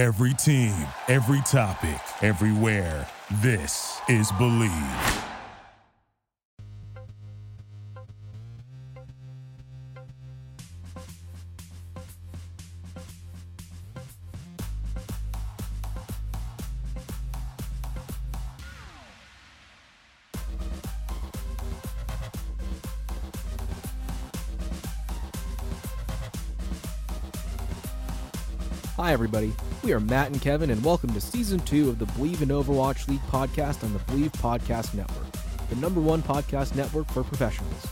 Every team, every topic, everywhere. This is Believe. Hi, everybody. We are Matt and Kevin, and welcome to season two of the Believe in Overwatch League podcast on the Believe Podcast Network, the number one podcast network for professionals.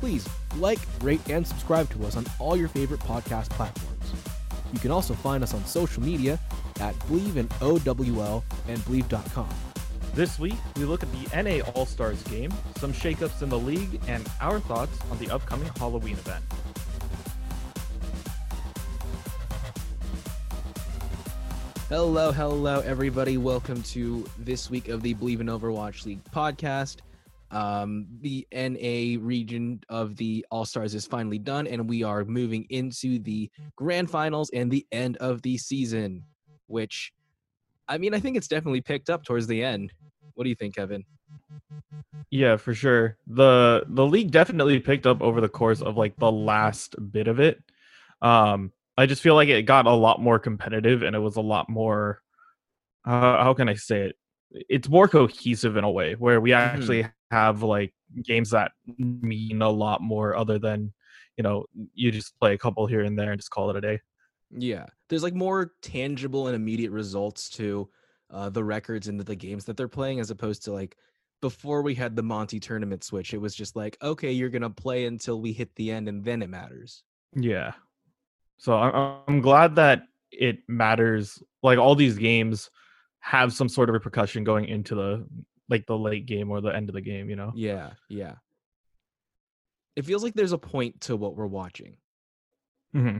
Please like, rate, and subscribe to us on all your favorite podcast platforms. You can also find us on social media at Believe in OWL and Believe.com. This week, we look at the NA All Stars game, some shakeups in the league, and our thoughts on the upcoming Halloween event. Hello, hello, everybody. Welcome to this week of the Believe in Overwatch League podcast. Um, the NA region of the All Stars is finally done, and we are moving into the grand finals and the end of the season. Which, I mean, I think it's definitely picked up towards the end. What do you think, Kevin? Yeah, for sure. the The league definitely picked up over the course of like the last bit of it. Um, I just feel like it got a lot more competitive and it was a lot more uh, how can I say it? It's more cohesive in a way where we Mm-hmm. actually have like games that mean a lot more other than, you know, you just play a couple here and there and just call it a day. Yeah, there's like more tangible and immediate results to uh, the records and the, the games that they're playing, as opposed to like before we had the Monty tournament switch. It was just like, okay, you're gonna play until we hit the end, and then it matters. Yeah. So I- I'm glad that it matters. Like all these games have some sort of repercussion going into the like the late game or the end of the game. You know. Yeah, yeah. It feels like there's a point to what we're watching. hmm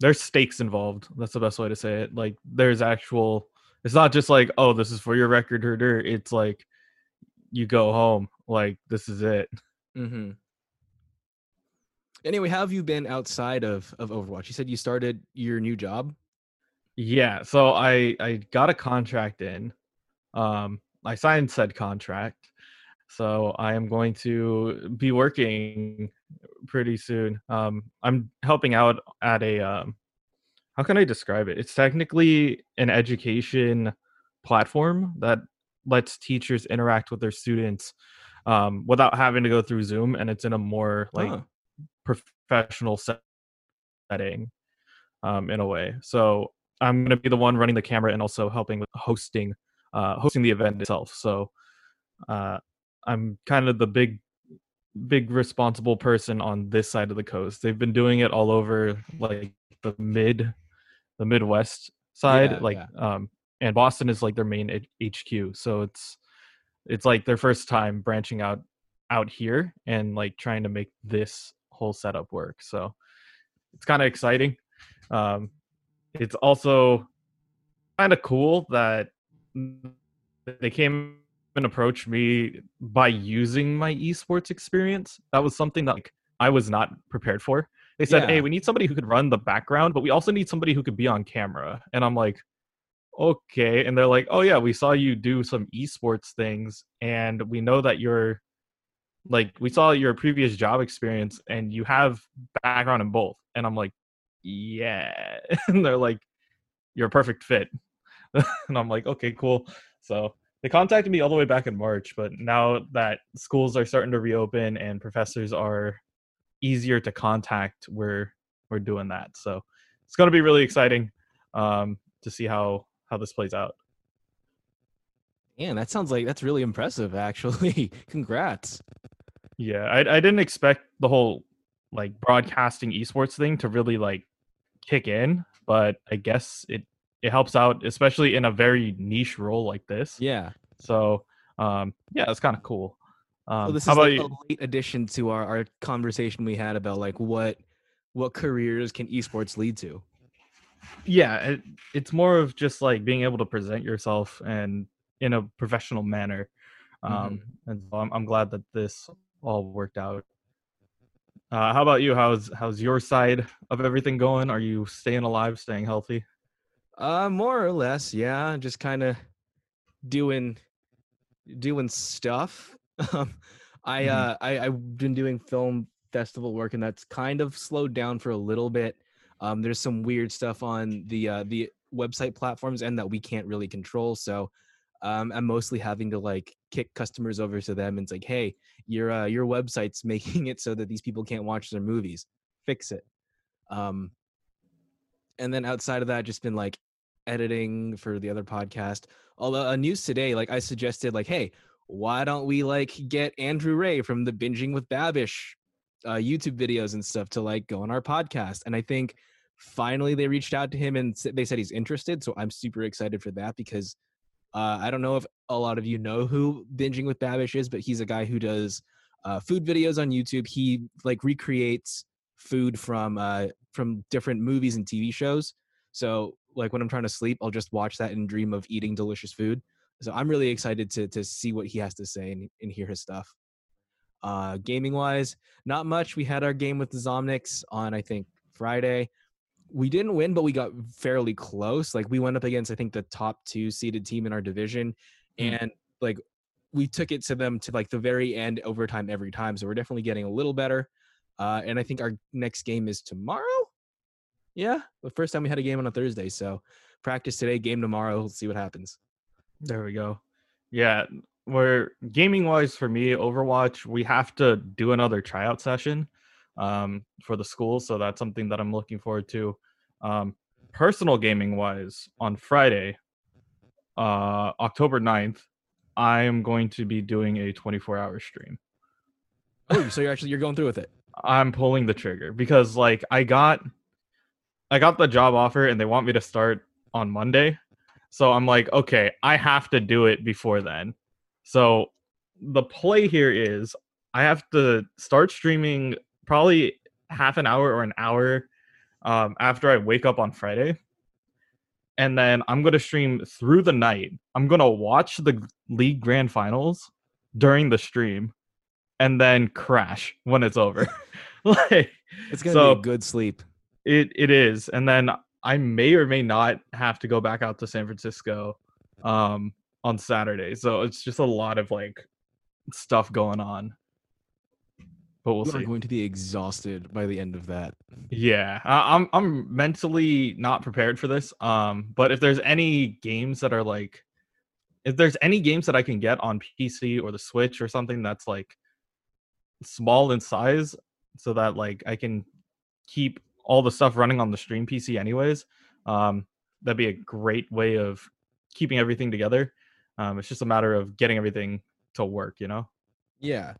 There's stakes involved. That's the best way to say it. Like there's actual. It's not just like oh this is for your record herder. It's like you go home. Like this is it. Mm-hmm. Anyway, how have you been outside of of Overwatch? You said you started your new job. Yeah, so I I got a contract in. Um I signed said contract. So I am going to be working pretty soon. Um I'm helping out at a um how can I describe it? It's technically an education platform that lets teachers interact with their students um without having to go through Zoom and it's in a more like Huh. Professional setting um, in a way. So I'm going to be the one running the camera and also helping with hosting uh, hosting the event itself. So uh, I'm kind of the big big responsible person on this side of the coast. They've been doing it all over like the mid the Midwest side Yeah, like yeah. um and Boston is like their main HQ. So it's it's like their first time branching out out here and like trying to make this whole setup work. So it's kind of exciting. Um, it's also kind of cool that they came and approached me by using my esports experience. That was something that like, I was not prepared for. They said, Yeah. "Hey, we need somebody who could run the background, but we also need somebody who could be on camera." And I'm like, "Okay." And they're like, "Oh yeah, we saw you do some esports things, and we know that you're like we saw your previous job experience and you have background in both and i'm like yeah. And they're like you're a perfect fit. And i'm like okay cool. So they contacted me all the way back in march but now that schools are starting to reopen and professors are easier to contact we're we're doing that. So it's going to be really exciting um to see how how this plays out. Man, that sounds like that's really impressive. Actually, congrats. Yeah, I I didn't expect the whole like broadcasting esports thing to really like kick in, but I guess it it helps out, especially in a very niche role like this. Yeah. So um yeah, it's kind of cool. Um, So this how is about like a late addition to our, our conversation we had about like what what careers can esports lead to. yeah it, it's more of just like being able to present yourself and in a professional manner um and so I'm, I'm glad that this all worked out uh how about you how's how's your side of everything going are you staying alive staying healthy Uh, more or less, yeah. Just kind of doing doing stuff. Um, I Mhm. uh, I I've been doing film festival work, and that's kind of slowed down for a little bit. Um, there's some weird stuff on the uh, the website platforms, and that we can't really control. So, um, I'm mostly having to like kick customers over to them and it's like, hey, your uh, your website's making it so that these people can't watch their movies. Fix it. Um, and then outside of that, just been like editing for the other podcast. Although uh, news today, like I suggested, like, hey, why don't we like get Andrew Rea from the Binging with Babish uh, YouTube videos and stuff to like go on our podcast? And I think finally they reached out to him and they said he's interested. So I'm super excited for that because uh, I don't know if a lot of you know who Binging with Babish is, but he's a guy who does uh, food videos on YouTube. He like recreates food from uh, from different movies and TV shows. So like when I'm trying to sleep, I'll just watch that and dream of eating delicious food. So I'm really excited to to see what he has to say and, and hear his stuff. Uh, gaming wise, not much. We had our game with the Zomnics on I think Friday. We didn't win, but we got fairly close. Like we went up against I think the top two seeded team in our division, Hmm. and like we took it to them to like the very end overtime every time. So we're definitely getting a little better. Uh, and I think our next game is tomorrow. Yeah, the first time we had a game on a Thursday. So practice today, game tomorrow. We'll see what happens. There we go. Yeah, we're gaming wise for me, Overwatch, we have to do another tryout session um, for the school, so that's something that I'm looking forward to. Um, personal gaming wise, on Friday, uh, October 9th, I am going to be doing a 24 hour stream. Oh, so you're actually you're going through with it. I'm pulling the trigger because like I got I got the job offer and they want me to start on Monday. So I'm like, okay, I have to do it before then. So the play here is I have to start streaming probably half an hour or an hour um, after I wake up on Friday. And then I'm going to stream through the night. I'm going to watch the league grand finals during the stream and then crash when it's over. like It's gonna So- be a good sleep. it it is. And then I may or may not have to go back out to San Francisco um on Saturday. So it's just a lot of like stuff going on. But we'll You see. going to be exhausted by the end of that. Yeah, I, I'm I'm mentally not prepared for this. Um, but if there's any games that are like, if there's any games that I can get on PC or the Switch or something that's like small in size, so that like I can keep all the stuff running on the stream PC anyways, um, that'd be a great way of keeping everything together. Um, it's just a matter of getting everything to work, you know. Yeah.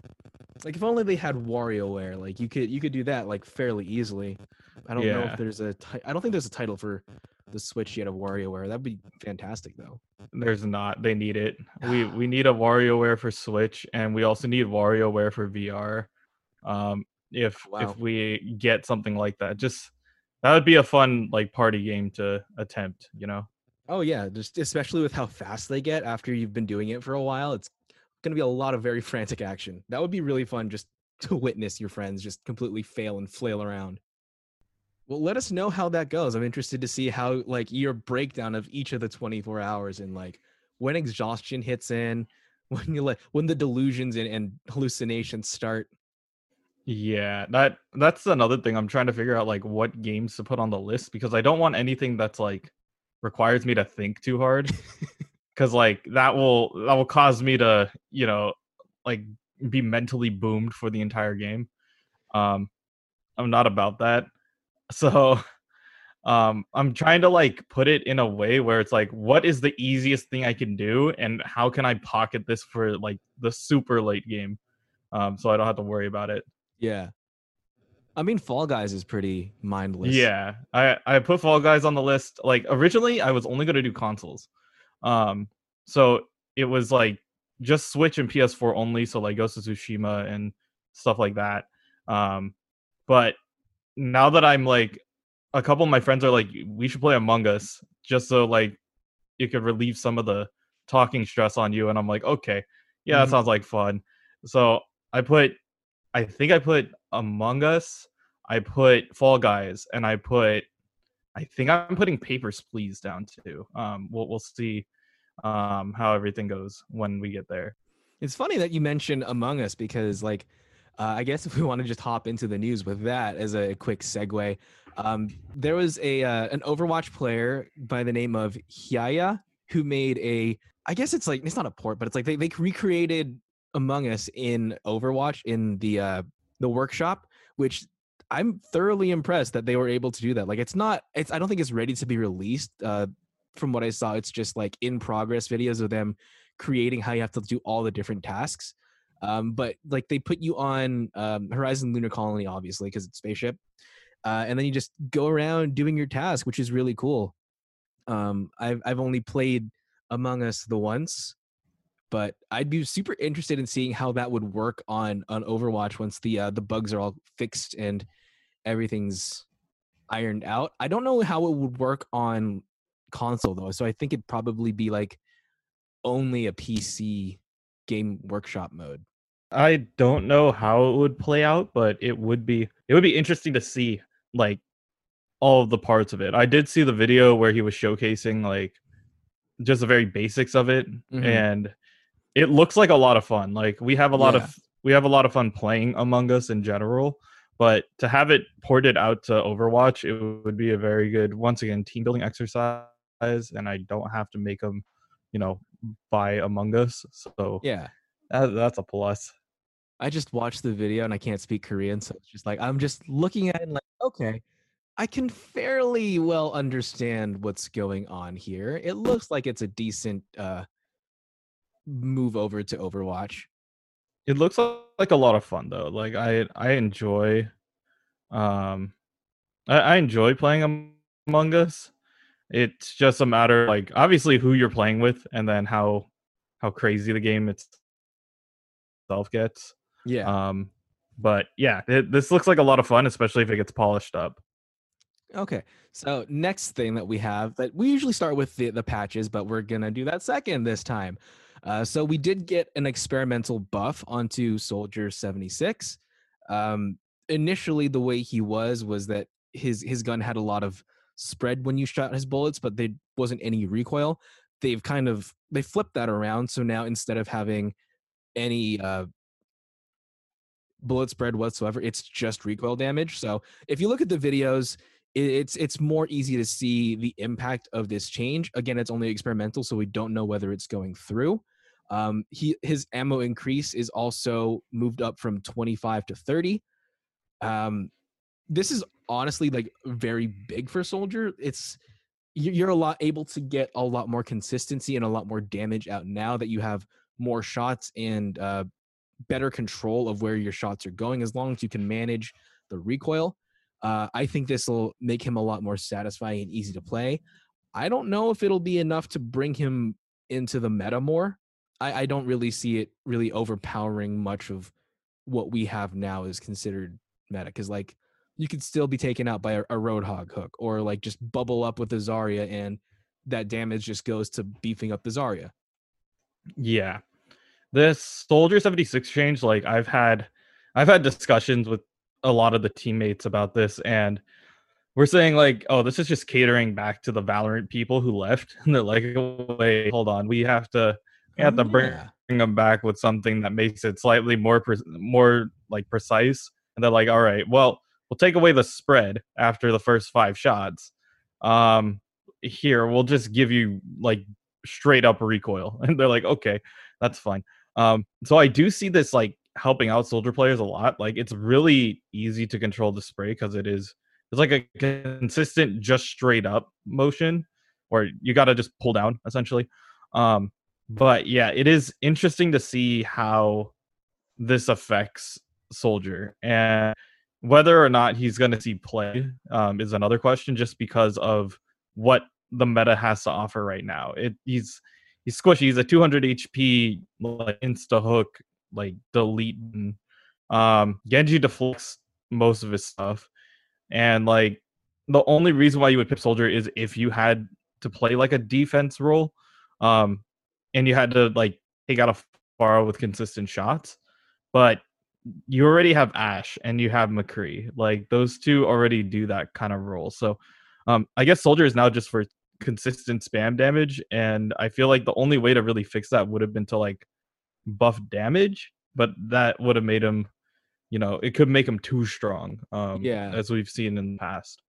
Like if only they had WarioWare, like you could you could do that like fairly easily. I don't know Yeah. if there's a ti- I don't think there's a title for the Switch yet of WarioWare. That'd be fantastic though. There's not. They need it. We we need a WarioWare for Switch, and we also need WarioWare for VR. Um, if Wow. if we get something like that, just that would be a fun like party game to attempt. You know. Oh yeah, just especially with how fast they get after you've been doing it for a while, it's gonna be a lot of very frantic action. That would be really fun just to witness your friends just completely fail and flail around. Well, let us know how that goes. I'm interested to see how like your breakdown of each of the 24 hours and like when exhaustion hits in, when you like when the delusions and, and hallucinations start. Yeah, that that's another thing. I'm trying to figure out like what games to put on the list because I don't want anything that's like requires me to think too hard. Cause like that will that will cause me to, you know, like be mentally boomed for the entire game. Um I'm not about that. So um I'm trying to like put it in a way where it's like what is the easiest thing I can do and how can I pocket this for like the super late game. Um so I don't have to worry about it. Yeah. I mean, Fall Guys is pretty mindless. Yeah, I I put Fall Guys on the list. Like originally, I was only gonna do consoles, um, so it was like just Switch and PS4 only. So like Ghost of Tsushima and stuff like that. Um, but now that I'm like, a couple of my friends are like, we should play Among Us just so like it could relieve some of the talking stress on you. And I'm like, okay, yeah, that Mhm. sounds like fun. So I put, I think I put Among Us. I put Fall Guys and I put I think I'm putting Papers Please down too. Um, we'll we'll see um how everything goes when we get there. It's funny that you mentioned Among Us because, like, uh, I guess if we want to just hop into the news with that as a quick segue, um, there was a uh, an Overwatch player by the name of Hyaya who made a. I guess it's like it's not a port, but it's like they, they recreated Among Us in Overwatch in the uh, the workshop, which I'm thoroughly impressed that they were able to do that. Like it's not it's I don't think it's ready to be released. Uh from what I saw, it's just like in progress videos of them creating how you have to do all the different tasks. Um, but like they put you on um, Horizon Lunar Colony, obviously, because it's spaceship. Uh, and then you just go around doing your task, which is really cool. Um, I've I've only played Among Us the once, but I'd be super interested in seeing how that would work on on Overwatch once the uh, the bugs are all fixed and everything's ironed out. I don't know how it would work on console though, so I think it'd probably be like only a PC game workshop mode. I don't know how it would play out, but it would be it would be interesting to see like all of the parts of it. I did see the video where he was showcasing like just the very basics of it mm-hmm. and it looks like a lot of fun. Like we have a lot yeah. of we have a lot of fun playing Among Us in general, but to have it ported out to Overwatch, it would be a very good once again team building exercise and I don't have to make them, you know, buy Among Us. So Yeah. That, that's a plus. I just watched the video and I can't speak Korean, so it's just like I'm just looking at it and like, okay, I can fairly well understand what's going on here. It looks like it's a decent uh move over to Overwatch. It looks like a lot of fun though. Like I I enjoy um I, I enjoy playing Among Us. It's just a matter like obviously who you're playing with and then how how crazy the game itself gets. Yeah. Um but yeah, it, this looks like a lot of fun especially if it gets polished up. Okay. So next thing that we have that we usually start with the, the patches, but we're gonna do that second this time. Uh, so we did get an experimental buff onto Soldier 76. Um, initially, the way he was was that his his gun had a lot of spread when you shot his bullets, but there wasn't any recoil. They've kind of they flipped that around. So now instead of having any uh, bullet spread whatsoever, it's just recoil damage. So if you look at the videos, it's it's more easy to see the impact of this change. Again, it's only experimental, so we don't know whether it's going through. Um, he his ammo increase is also moved up from 25 to 30. Um, this is honestly like very big for soldier. It's you're a lot able to get a lot more consistency and a lot more damage out now that you have more shots and uh, better control of where your shots are going. As long as you can manage the recoil, uh, I think this will make him a lot more satisfying and easy to play. I don't know if it'll be enough to bring him into the meta more. I, I don't really see it really overpowering much of what we have now is considered meta because like you could still be taken out by a, a roadhog hook or like just bubble up with the Zarya and that damage just goes to beefing up the Zarya. Yeah. This Soldier 76 change, like I've had I've had discussions with a lot of the teammates about this and we're saying like, oh, this is just catering back to the Valorant people who left. And they're like, wait, hold on, we have to you have to bring, yeah. bring them back with something that makes it slightly more pre- more like precise. And they're like, all right, well, we'll take away the spread after the first five shots. Um, here we'll just give you like straight up recoil, and they're like, okay, that's fine. Um, so I do see this like helping out soldier players a lot. Like it's really easy to control the spray because it is it's like a consistent just straight up motion where you got to just pull down essentially. Um, but yeah, it is interesting to see how this affects Soldier and whether or not he's going to see play um, is another question, just because of what the meta has to offer right now. It he's he's squishy. He's a 200 HP like insta hook like delete. Um, Genji deflects most of his stuff, and like the only reason why you would pick Soldier is if you had to play like a defense role. Um, and you had to like take out a far with consistent shots. But you already have Ashe and you have McCree. Like those two already do that kind of role. So Um, I guess Soldier is now just for consistent spam damage, and I feel like the only way to really fix that would have been to like buff damage, but that would have made him, you know, it could make him too strong. Um, Yeah. as we've seen in the past.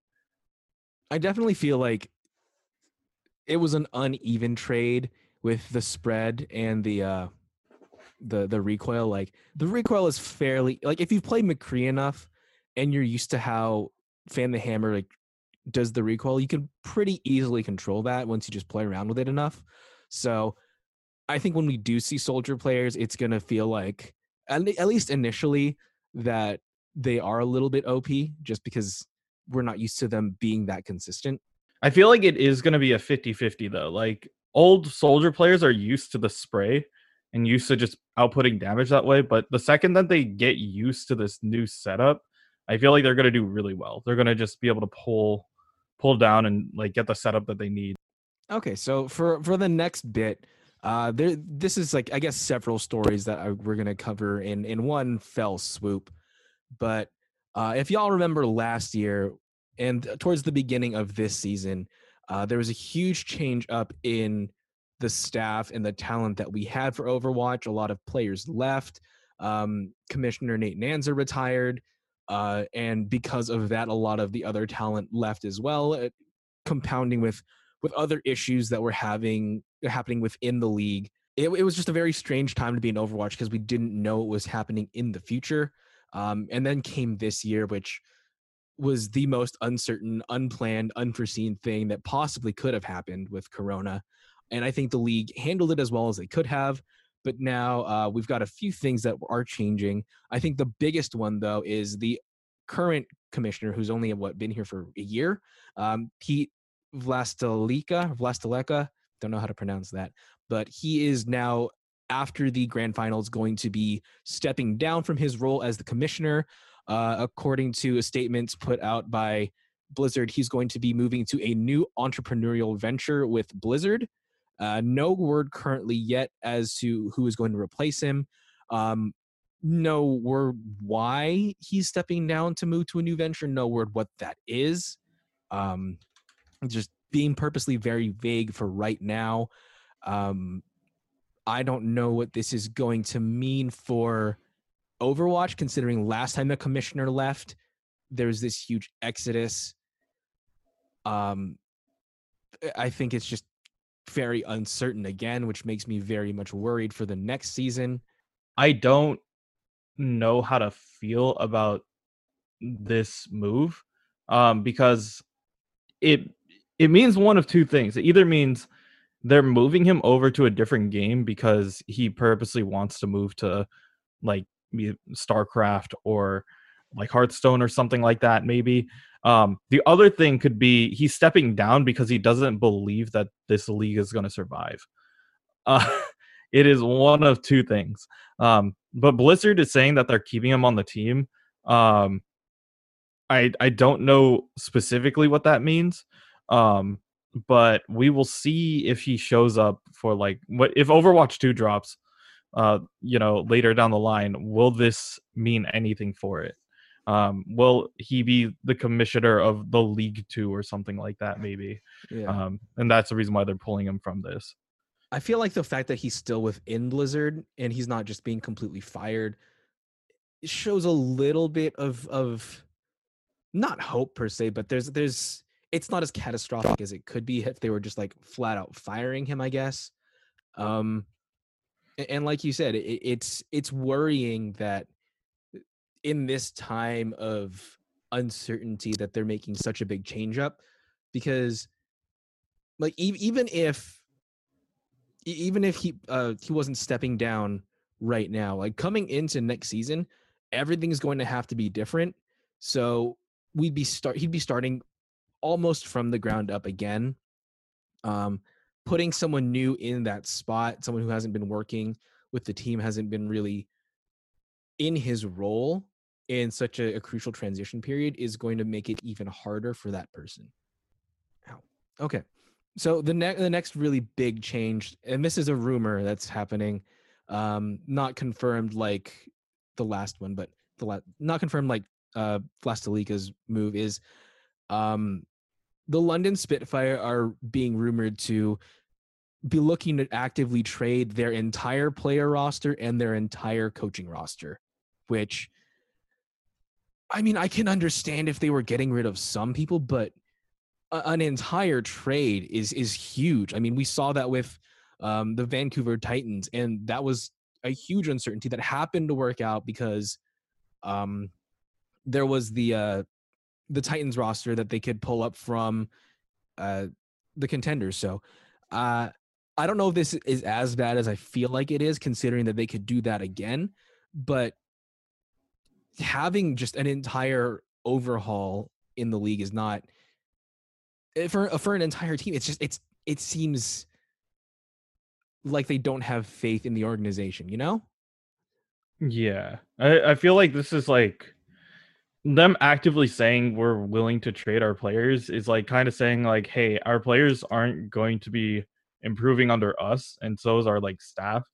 I definitely feel like it was an uneven trade with the spread and the uh the the recoil. Like the recoil is fairly like if you've played McCree enough and you're used to how Fan the Hammer like does the recoil, you can pretty easily control that once you just play around with it enough. So I think when we do see soldier players, it's gonna feel like at, at least initially that they are a little bit OP just because we're not used to them being that consistent. I feel like it is going to be a 50-50 though. Like old soldier players are used to the spray and used to just outputting damage that way, but the second that they get used to this new setup, I feel like they're going to do really well. They're going to just be able to pull pull down and like get the setup that they need. Okay, so for for the next bit, uh, there this is like I guess several stories that I, we're gonna cover in in one fell swoop, but uh, if y'all remember last year and towards the beginning of this season, uh, there was a huge change up in the staff and the talent that we had for Overwatch. A lot of players left. Um, Commissioner Nate Nanzer retired, uh, and because of that, a lot of the other talent left as well, uh, compounding with with other issues that were having happening within the league. It, it was just a very strange time to be in Overwatch because we didn't know what was happening in the future. Um, and then came this year, which was the most uncertain, unplanned, unforeseen thing that possibly could have happened with Corona. And I think the league handled it as well as they could have. But now uh, we've got a few things that are changing. I think the biggest one, though, is the current commissioner, who's only what been here for a year, um, Pete Vlastelica. Vlastelica. Don't know how to pronounce that, but he is now after the grand finals going to be stepping down from his role as the commissioner. Uh, according to a statement put out by Blizzard, he's going to be moving to a new entrepreneurial venture with Blizzard. Uh, no word currently yet as to who is going to replace him. Um, no word why he's stepping down to move to a new venture. No word what that is. Um, just being purposely very vague for right now. Um, I don't know what this is going to mean for Overwatch, considering last time the commissioner left, there was this huge exodus. Um, I think it's just very uncertain again, which makes me very much worried for the next season. I don't know how to feel about this move um, because it it means one of two things. It either means they're moving him over to a different game because he purposely wants to move to like StarCraft or like Hearthstone or something like that maybe. Um, the other thing could be he's stepping down because he doesn't believe that this league is going to survive. Uh, it is one of two things. Um, but Blizzard is saying that they're keeping him on the team. Um, I I don't know specifically what that means. Um, but we will see if he shows up for like what if Overwatch 2 drops uh you know later down the line will this mean anything for it um will he be the commissioner of the league 2 or something like that maybe Yeah. um and that's the reason why they're pulling him from this I feel like the fact that he's still within Blizzard and he's not just being completely fired shows a little bit of of not hope per se, but there's there's it's not as catastrophic as it could be if they were just like flat out firing him, I guess. Um and like you said, it, it's it's worrying that in this time of uncertainty that they're making such a big change up because like even if even if he uh he wasn't stepping down right now like coming into next season everything's going to have to be different. So we'd be start he'd be starting almost from the ground up again. Um putting someone new in that spot someone who hasn't been working with the team hasn't been really in his role in such a, a crucial transition period is going to make it even harder for that person Ow. okay so the next the next really big change, and this is a rumor that's happening, um, not confirmed like the last one, but the la- not confirmed like uh Vlastelica's move is um the London Spitfire are being rumored to be looking to actively trade their entire player roster and their entire coaching roster, which I mean, I can understand if they were getting rid of some people, but an entire trade is is huge. I mean, we saw that with um, the Vancouver Titans, and that was a huge uncertainty that happened to work out because um, there was the uh, the Titans roster that they could pull up from uh, the contenders. So uh, I don't know if this is as bad as I feel like it is, considering that they could do that again. But having just an entire overhaul in the league is not eh, for for an entire team. It's just it's it seems like they don't have faith in the organization. You know? Yeah, I, I feel like this is like them actively saying we're willing to trade our players is like kind of saying like, hey, our players aren't going to be improving under us, and so is our like staff.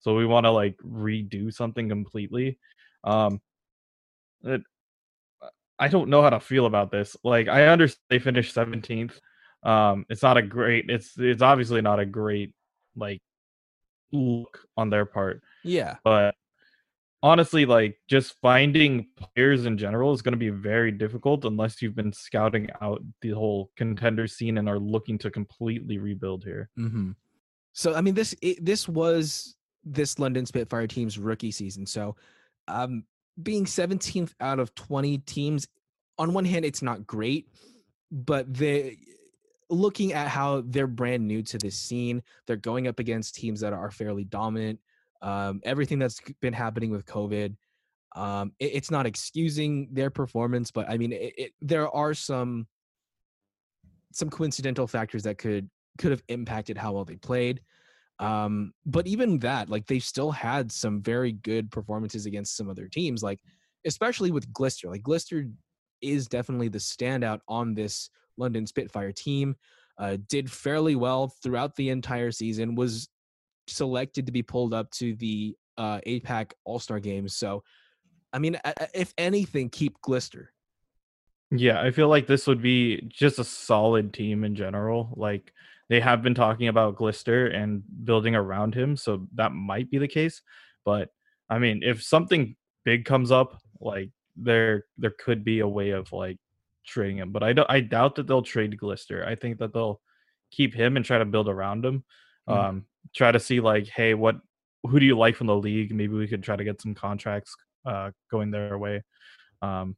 So we want to like redo something completely. Um, it, I don't know how to feel about this. Like, I understand they finished seventeenth. Um, it's not a great. It's it's obviously not a great like look on their part. Yeah. But honestly, like just finding players in general is going to be very difficult unless you've been scouting out the whole contender scene and are looking to completely rebuild here. Mm-hmm. So I mean, this it, this was this London Spitfire team's rookie season. So, um, being 17th out of 20 teams, on one hand, it's not great, but they looking at how they're brand new to this scene, they're going up against teams that are fairly dominant. Um, everything that's been happening with COVID, um, it, it's not excusing their performance, but I mean, it, it, there are some some coincidental factors that could could have impacted how well they played. Um, but even that, like they still had some very good performances against some other teams, like especially with Glister. Like Glister is definitely the standout on this London Spitfire team. Uh, did fairly well throughout the entire season. Was selected to be pulled up to the uh, APAC All Star games. So, I mean, if anything, keep Glister. Yeah, I feel like this would be just a solid team in general. Like they have been talking about Glister and building around him, so that might be the case. But I mean, if something big comes up, like there there could be a way of like trading him. But I don't I doubt that they'll trade Glister. I think that they'll keep him and try to build around him. Mm-hmm. Um try to see like, hey, what who do you like from the league? Maybe we could try to get some contracts uh going their way. Um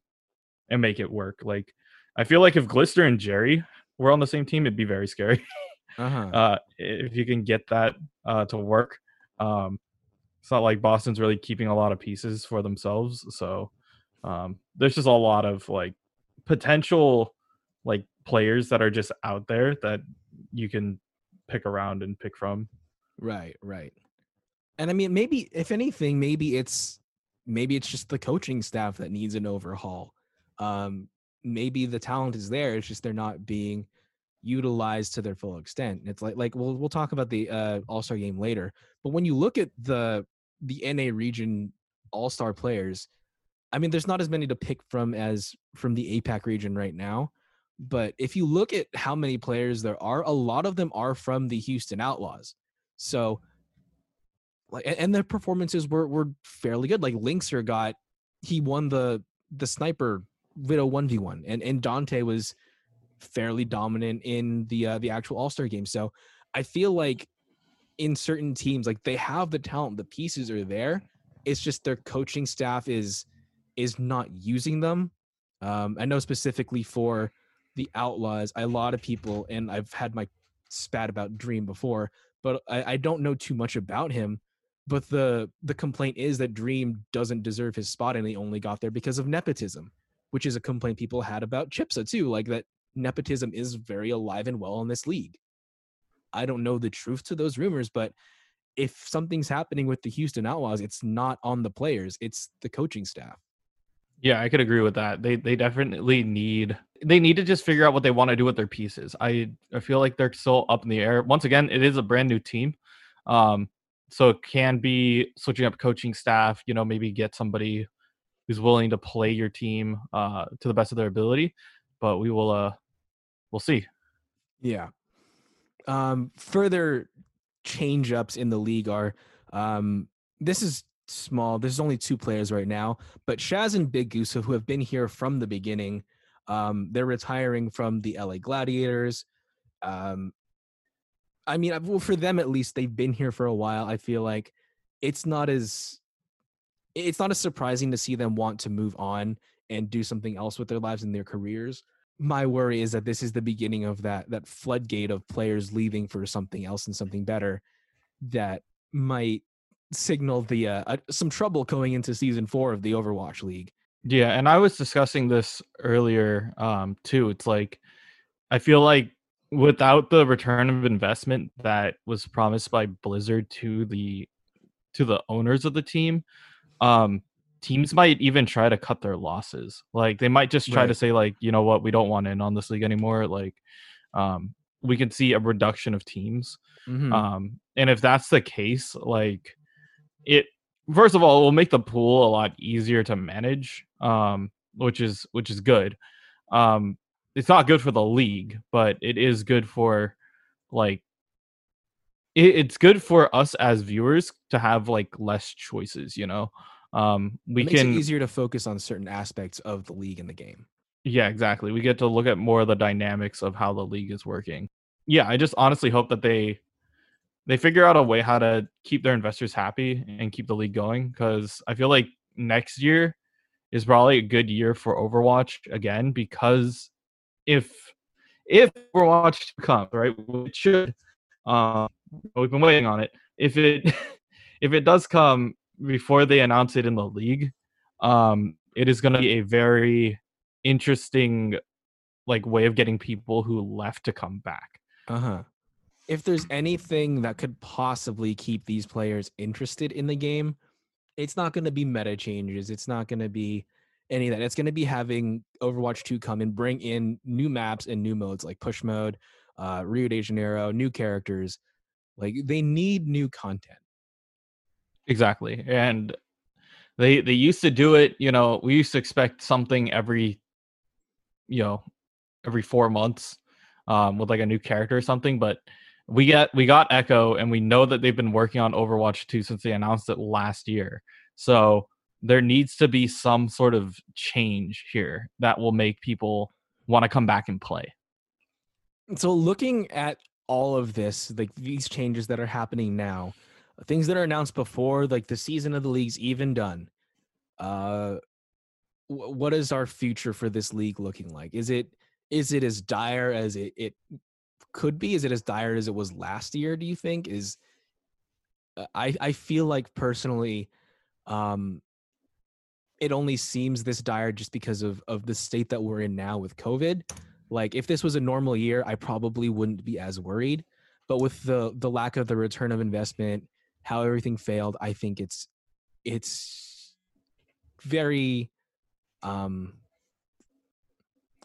and make it work. Like I feel like if Glister and Jerry were on the same team, it'd be very scary. uh-huh. uh, if you can get that uh, to work. Um, it's not like Boston's really keeping a lot of pieces for themselves, so um, there's just a lot of like potential like players that are just out there that you can pick around and pick from. Right, right. And I mean, maybe if anything, maybe it's maybe it's just the coaching staff that needs an overhaul. Um, maybe the talent is there; it's just they're not being utilized to their full extent. And It's like like we'll we'll talk about the uh, All Star game later, but when you look at the the NA region All Star players, I mean, there's not as many to pick from as from the APAC region right now. But if you look at how many players there are, a lot of them are from the Houston Outlaws. So, like, and their performances were were fairly good. Like Linkzr got, he won the the sniper Widow one v one, and and Danteh was fairly dominant in the uh, the actual All Star game. So I feel like in certain teams, like they have the talent, the pieces are there. It's just their coaching staff is is not using them. Um, I know specifically for the Outlaws, a lot of people, and I've had my spat about Dream before, but I, I don't know too much about him. But the the complaint is that Dream doesn't deserve his spot, and he only got there because of nepotism, which is a complaint people had about Chipsa too. Like that nepotism is very alive and well in this league. I don't know the truth to those rumors, but if something's happening with the Houston Outlaws, it's not on the players, it's the coaching staff. Yeah, I could agree with that. They they definitely need they need to just figure out what they want to do with their pieces. I I feel like they're still up in the air. Once again, it is a brand new team. Um so it can be switching up coaching staff, you know, maybe get somebody who's willing to play your team uh to the best of their ability. But we will uh we'll see. Yeah. Um, further change ups in the league are um, this is small. There's only two players right now, but Shaz and Big Goose, who have been here from the beginning, um, they're retiring from the LA Gladiators. Um, I mean, well, for them at least, they've been here for a while. I feel like it's not as it's not as surprising to see them want to move on and do something else with their lives and their careers. My worry is that this is the beginning of that that floodgate of players leaving for something else and something better that might signal the uh, uh, some trouble going into season 4 of the Overwatch League. Yeah, and I was discussing this earlier um too. It's like I feel like without the return of investment that was promised by Blizzard to the to the owners of the team, um teams might even try to cut their losses. Like they might just try Right. to say like, you know what, we don't want in on this league anymore. Like um we can see a reduction of teams. Mhm. Um and if that's the case, like it first of all, it will make the pool a lot easier to manage, um which is which is good. Um it's not good for the league, but it is good for like it, it's good for us as viewers to have like less choices, you know. Um we it makes can it easier to focus on certain aspects of the league and the game. yeah, exactly. We get to look at more of the dynamics of how the league is working. Yeah, I just honestly hope that they they figure out a way how to keep their investors happy and keep the league going because I feel like next year is probably a good year for Overwatch again because if if Overwatch comes right, which should um we've been waiting on it. If it if it does come before they announce it in the league, um, it is going to be a very interesting like way of getting people who left to come back. Uh huh. If there's anything that could possibly keep these players interested in the game, it's not going to be meta changes. It's not going to be any of that. It's going to be having Overwatch 2 come and bring in new maps and new modes like push mode, uh, Rio de Janeiro, new characters. Like they need new content. Exactly. And they they used to do it, you know, we used to expect something every you know, every 4 months um with like a new character or something, but we get we got Echo and we know that they've been working on Overwatch 2 since they announced it last year. So there needs to be some sort of change here that will make people want to come back and play. So looking at all of this, like these changes that are happening now, things that are announced before like the season of the league's even done. Uh wh- what is our future for this league looking like? Is it is it as dire as it, it could be? Is it as dire as it was last year, do you think? Is uh, I I feel like personally um it only seems this dire just because of of the state that we're in now with COVID. Like if this was a normal year, I probably wouldn't be as worried. But with the the lack of the return of investment, how everything failed, I think it's it's very um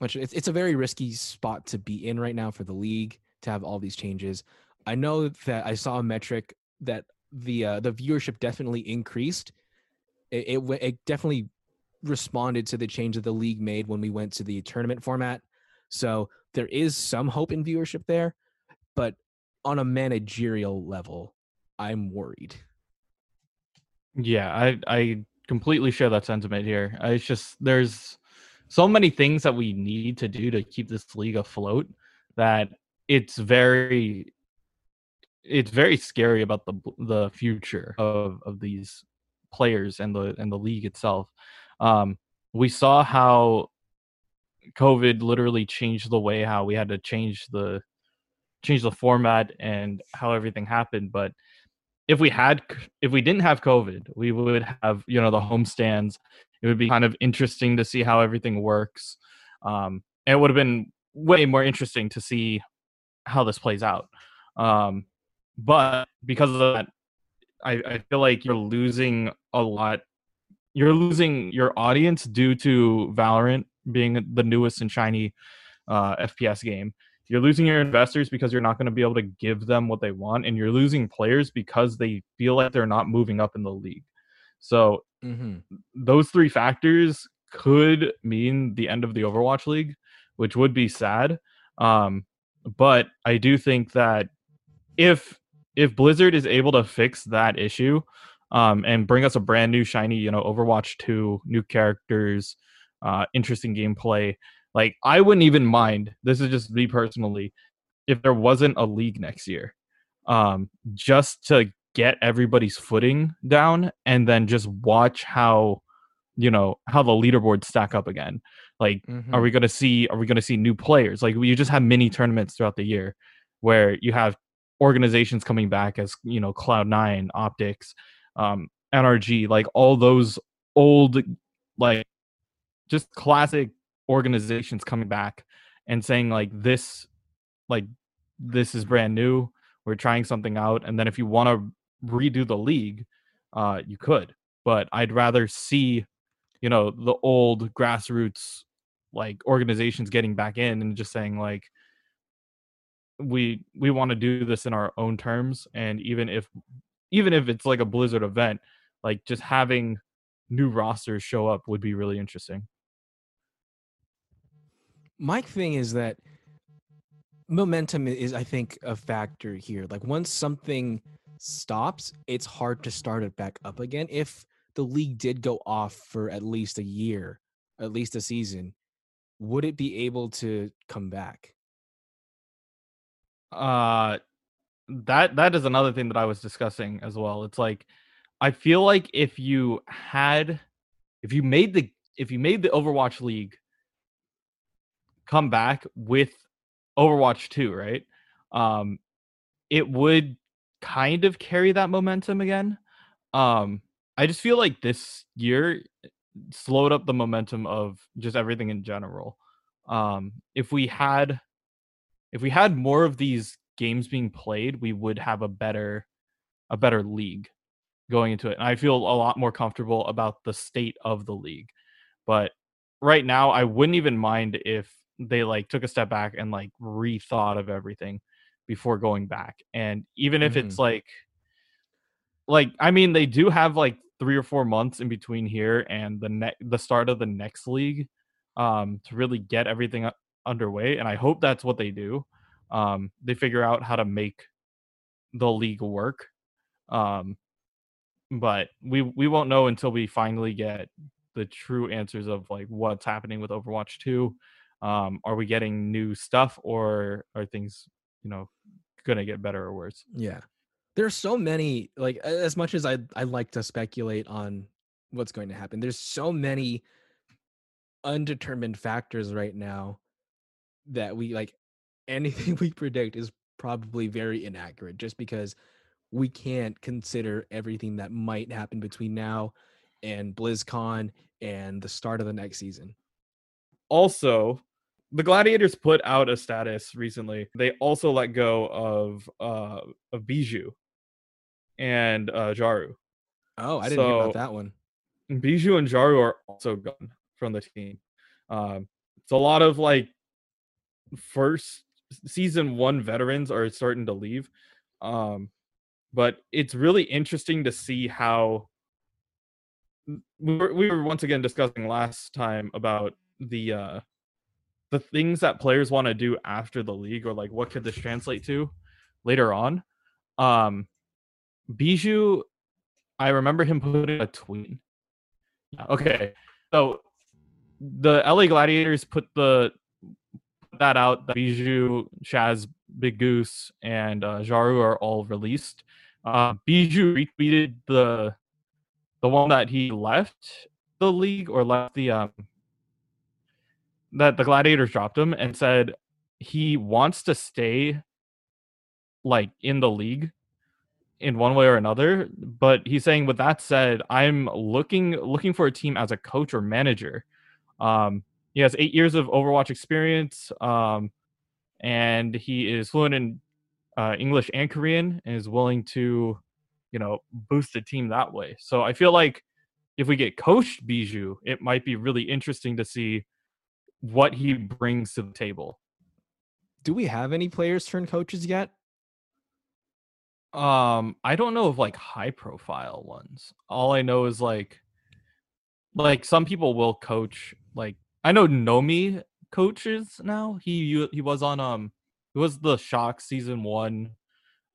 it's it's a very risky spot to be in right now for the league to have all these changes. I know that I saw a metric that the uh, the viewership definitely increased. It, it it definitely responded to the change that the league made when we went to the tournament format. So there is some hope in viewership there, but on a managerial level, I'm worried. Yeah, I I completely share that sentiment here. I- It's just there's so many things that we need to do to keep this league afloat that it's very it's very scary about the the future of of these players and the and the league itself. Um we saw how COVID literally changed the way how we had to change the change the format and how everything happened, but if we had if we didn't have covid we would have you know the home stands it would be kind of interesting to see how everything works um it would have been way more interesting to see how this plays out um but because of that i i feel like you're losing a lot you're losing your audience due to valorant being the newest and shiny uh fps game. You're losing your investors because you're not going to be able to give them what they want and you're losing players because they feel like they're not moving up in the league. So Mm-hmm. those three factors could mean the end of the overwatch league which would be sad Um, but I do think that if if Blizzard is able to fix that issue um, and bring us a brand new shiny, you know, Overwatch 2, new characters, uh, interesting gameplay, like I wouldn't even mind. This is just me personally. If there wasn't a league next year, um, just to get everybody's footing down and then just watch how you know how the leaderboards stack up again. Like Mm-hmm. are we going to see are we going to see new players? Like you just have mini tournaments throughout the year where you have organizations coming back as you know cloud9 optics um nrg like all those old like just classic organizations coming back and saying like this like this is brand new. We're trying something out. And then if you want to redo the league uh you could but i'd rather see you know the old grassroots like organizations getting back in and just saying like we we want to do this in our own terms and even if even if it's like a blizzard event like just having new rosters show up would be really interesting. My thing is that momentum is i think a factor here. Like once something stops it's hard to start it back up again if the league did go off for at least a year at least a season would it be able to come back? Uh that that is another thing that i was discussing as well it's like i feel like if you had if you made the if you made the overwatch league come back with overwatch 2 right? Um it would kind of carry that momentum again um i just feel like this year slowed up the momentum of just everything in general um if we had if we had more of these games being played, we would have a better a better league going into it. And I feel a lot more comfortable about the state of the league. But right now I wouldn't even mind if they like took a step back and like rethought of everything before going back. And even if it's like like I mean they do have like 3 or 4 months in between here and the ne- the start of the next league um to really get everything underway and I hope that's what they do um, they figure out how to make the league work. Um, but we we won't know until we finally get the true answers of like what's happening with Overwatch 2. Um, are we getting new stuff or are things, you know, gonna get better or worse? yeah there's so many like as much as i i like to speculate on what's going to happen there's so many undetermined factors right now that we like anything we predict is probably very inaccurate just because we can't consider everything that might happen between now and BlizzCon and the start of the next season. Also, the Gladiators put out a status recently. They also let go of uh of Bischu and uh Jaru. Oh, I didn't hear about that one. Bischu and Jaru are also gone from the team. Um, it's a lot of like first season one veterans are starting to leave. Um, but it's really interesting to see how we were, we were once again discussing last time about the uh the things that players want to do after the league or like what could this translate to later on. Um Bischu I remember him putting a tweet. Okay. So the LA Gladiators put the put that out that Bischu, Shaz, Big Goose, and uh, Jaru are all released. Uh, Bischu retweeted the the one that he left the league or left the um that the Gladiators dropped him and said he wants to stay like in the league in one way or another but he's saying with that said i'm looking looking for a team as a coach or manager. Um he has eight years of overwatch experience um and he is fluent in uh, english and korean and is willing to you know boost the team that way. So i feel like if we get coached bischu it might be really interesting to see what he brings to the table Do we have any players turn coaches yet? Um, I don't know of like high profile ones. All I know is like like some people will coach like I know Nomy coaches now. He he was on um he was the Shock season one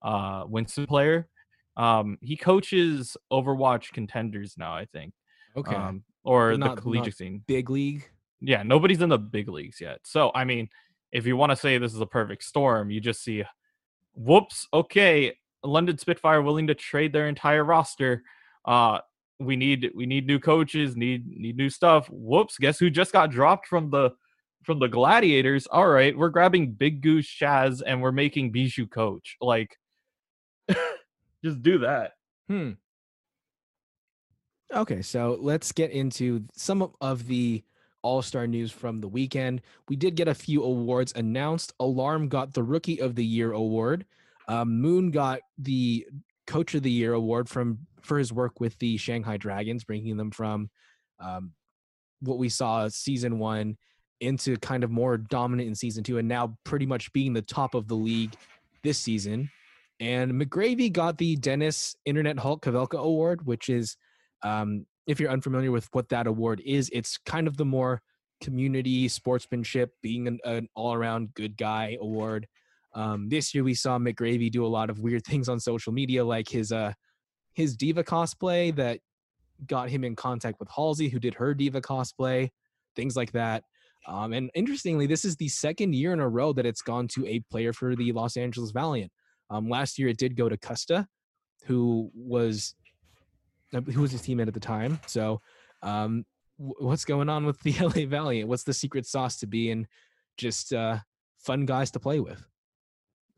uh Winston player. Um he coaches Overwatch contenders now, I think. Okay. Um or But the collegiate not scene. Big league. Yeah, nobody's in the big leagues yet. So I mean, if you want to say this is a perfect storm, you just see whoops, okay, London Spitfire willing to trade their entire roster. Uh we need we need new coaches, need need new stuff. Whoops, guess who just got dropped from the from the Gladiators? All right, we're grabbing Big Goose Shaz and we're making Bischu coach. Like just do that. Hmm. Okay, so let's get into some of- of the All Star news from the weekend. We did get a few awards announced. Alarm got the Rookie of the Year award. Um, Moon got the Coach of the Year award from for his work with the Shanghai Dragons, bringing them from um, what we saw season one into kind of more dominant in season two, and now pretty much being the top of the league this season. And McGravy got the Dennis Internet Hulk Hawelka Award, which is, um, if you're unfamiliar with what that award is, it's kind of the more community sportsmanship, being an, an all around good guy award. Um, this year we saw McGravy do a lot of weird things on social media, like his uh, his diva cosplay that got him in contact with Halsey, who did her diva cosplay, things like that. Um, and interestingly, this is the second year in a row that it's gone to a player for the Los Angeles Valiant. Um, last year it did go to Custa, who was who was his teammate at the time. So, um, what's going on with the LA Valiant? What's the secret sauce to being just uh, fun guys to play with?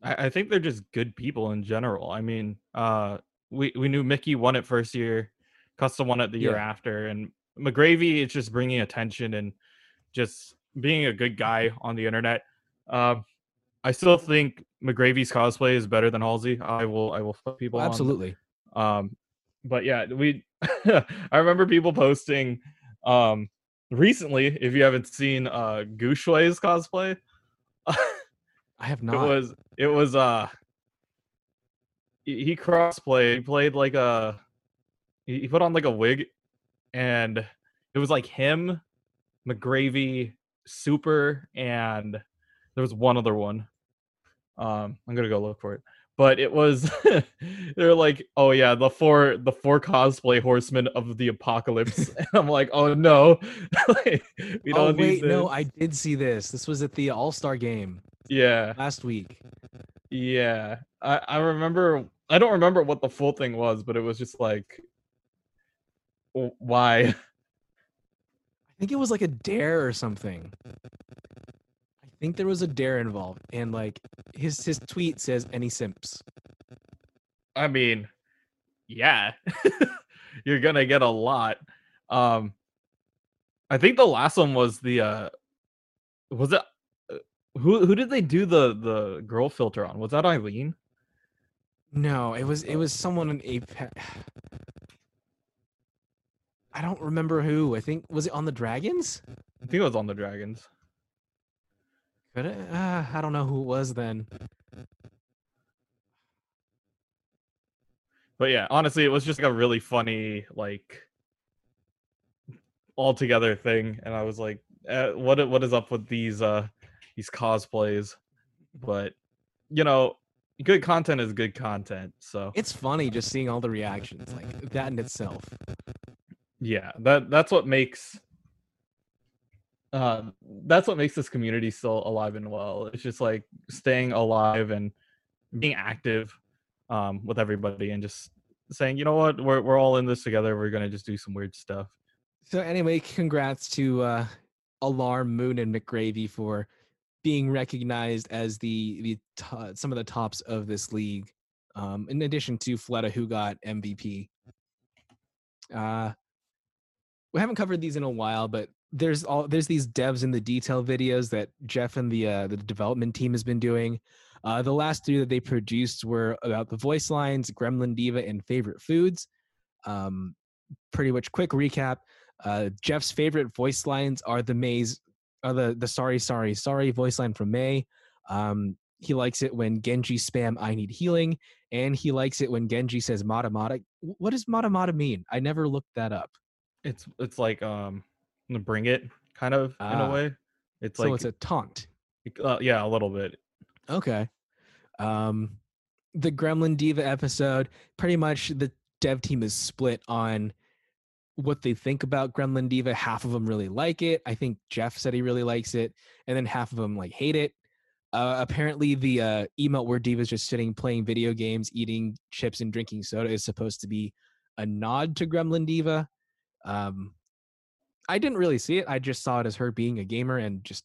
I, I think they're just good people in general. I mean, uh, we we knew Mickie won it first year, Custa won it the year Yeah. after, and McGravy is just bringing attention and just being a good guy on the internet. Um, I still think McGravy's cosplay is better than Halsey. I will I will put people. Absolutely. Um, but yeah, we I remember people posting um recently. If you haven't seen uh Guxue's cosplay, I have not. it was it was uh he, he crossplay he played like a he put on like a wig and it was like him mcgravy super and there was one other one um i'm gonna go look for it but it was they're like oh yeah the four the four cosplay horsemen of the apocalypse and i'm like oh no Like, we oh don't wait, need no. I did see this. This was at the All Star game yeah last week. Yeah, I I remember. I don't remember what the full thing was, but it was just like, why? I think it was like a dare or something. I think there was a dare involved, and like his his tweet says, "Any simps." I mean, yeah, you're gonna get a lot. Um, I think the last one was the uh, was it uh, who who did they do the the girl filter on? Was that Eileen? No, it was it was someone in Apex. I don't remember who. I think was it on the Dragons? I think it was on the Dragons. It? Uh, I don't know who it was then. But yeah, honestly, it was just like a really funny, like, all together thing, and I was like, eh, "What? What is up with these uh these cosplays?" But you know, good content is good content. So It's funny just seeing all the reactions, like that in itself. yeah, that that's what makes uh, that's what makes this community still alive and well. It's just like staying alive and being active um, with everybody, and just saying, you know what, we're we're all in this together. We're gonna just do some weird stuff. So anyway, congrats to uh, Alarm Moon and McGravy for being recognized as the the to- some of the tops of this league. Um, in addition to Fleta, who got MVP. Uh, we haven't covered these in a while, but there's all there's these devs in the detail videos that Jeff and the uh, the development team has been doing. Uh, the last three that they produced were about the voice lines, Gremlin Diva, and favorite foods. Um, pretty much quick recap. Uh, Jeff's favorite voice lines are the Maze, are the the sorry sorry sorry voice line from Mei. Um, he likes it when Genji spam I need healing, and he likes it when Genji says Mata Mata. What does Mata Mata mean? I never looked that up. It's it's like um, bring it kind of in Ah. a way. It's so like it's a taunt. uh, yeah, a little bit. Okay. Um, the Gremlin Diva episode, pretty much the dev team is split on what they think about Gremlin Diva. Half of them really like it. I think Jeff said he really likes it, and then half of them like hate it. Uh, apparently, the uh, emote where Diva's just sitting playing video games, eating chips, and drinking soda is supposed to be a nod to Gremlin Diva. Um, I didn't really see it. I just saw it as her being a gamer and just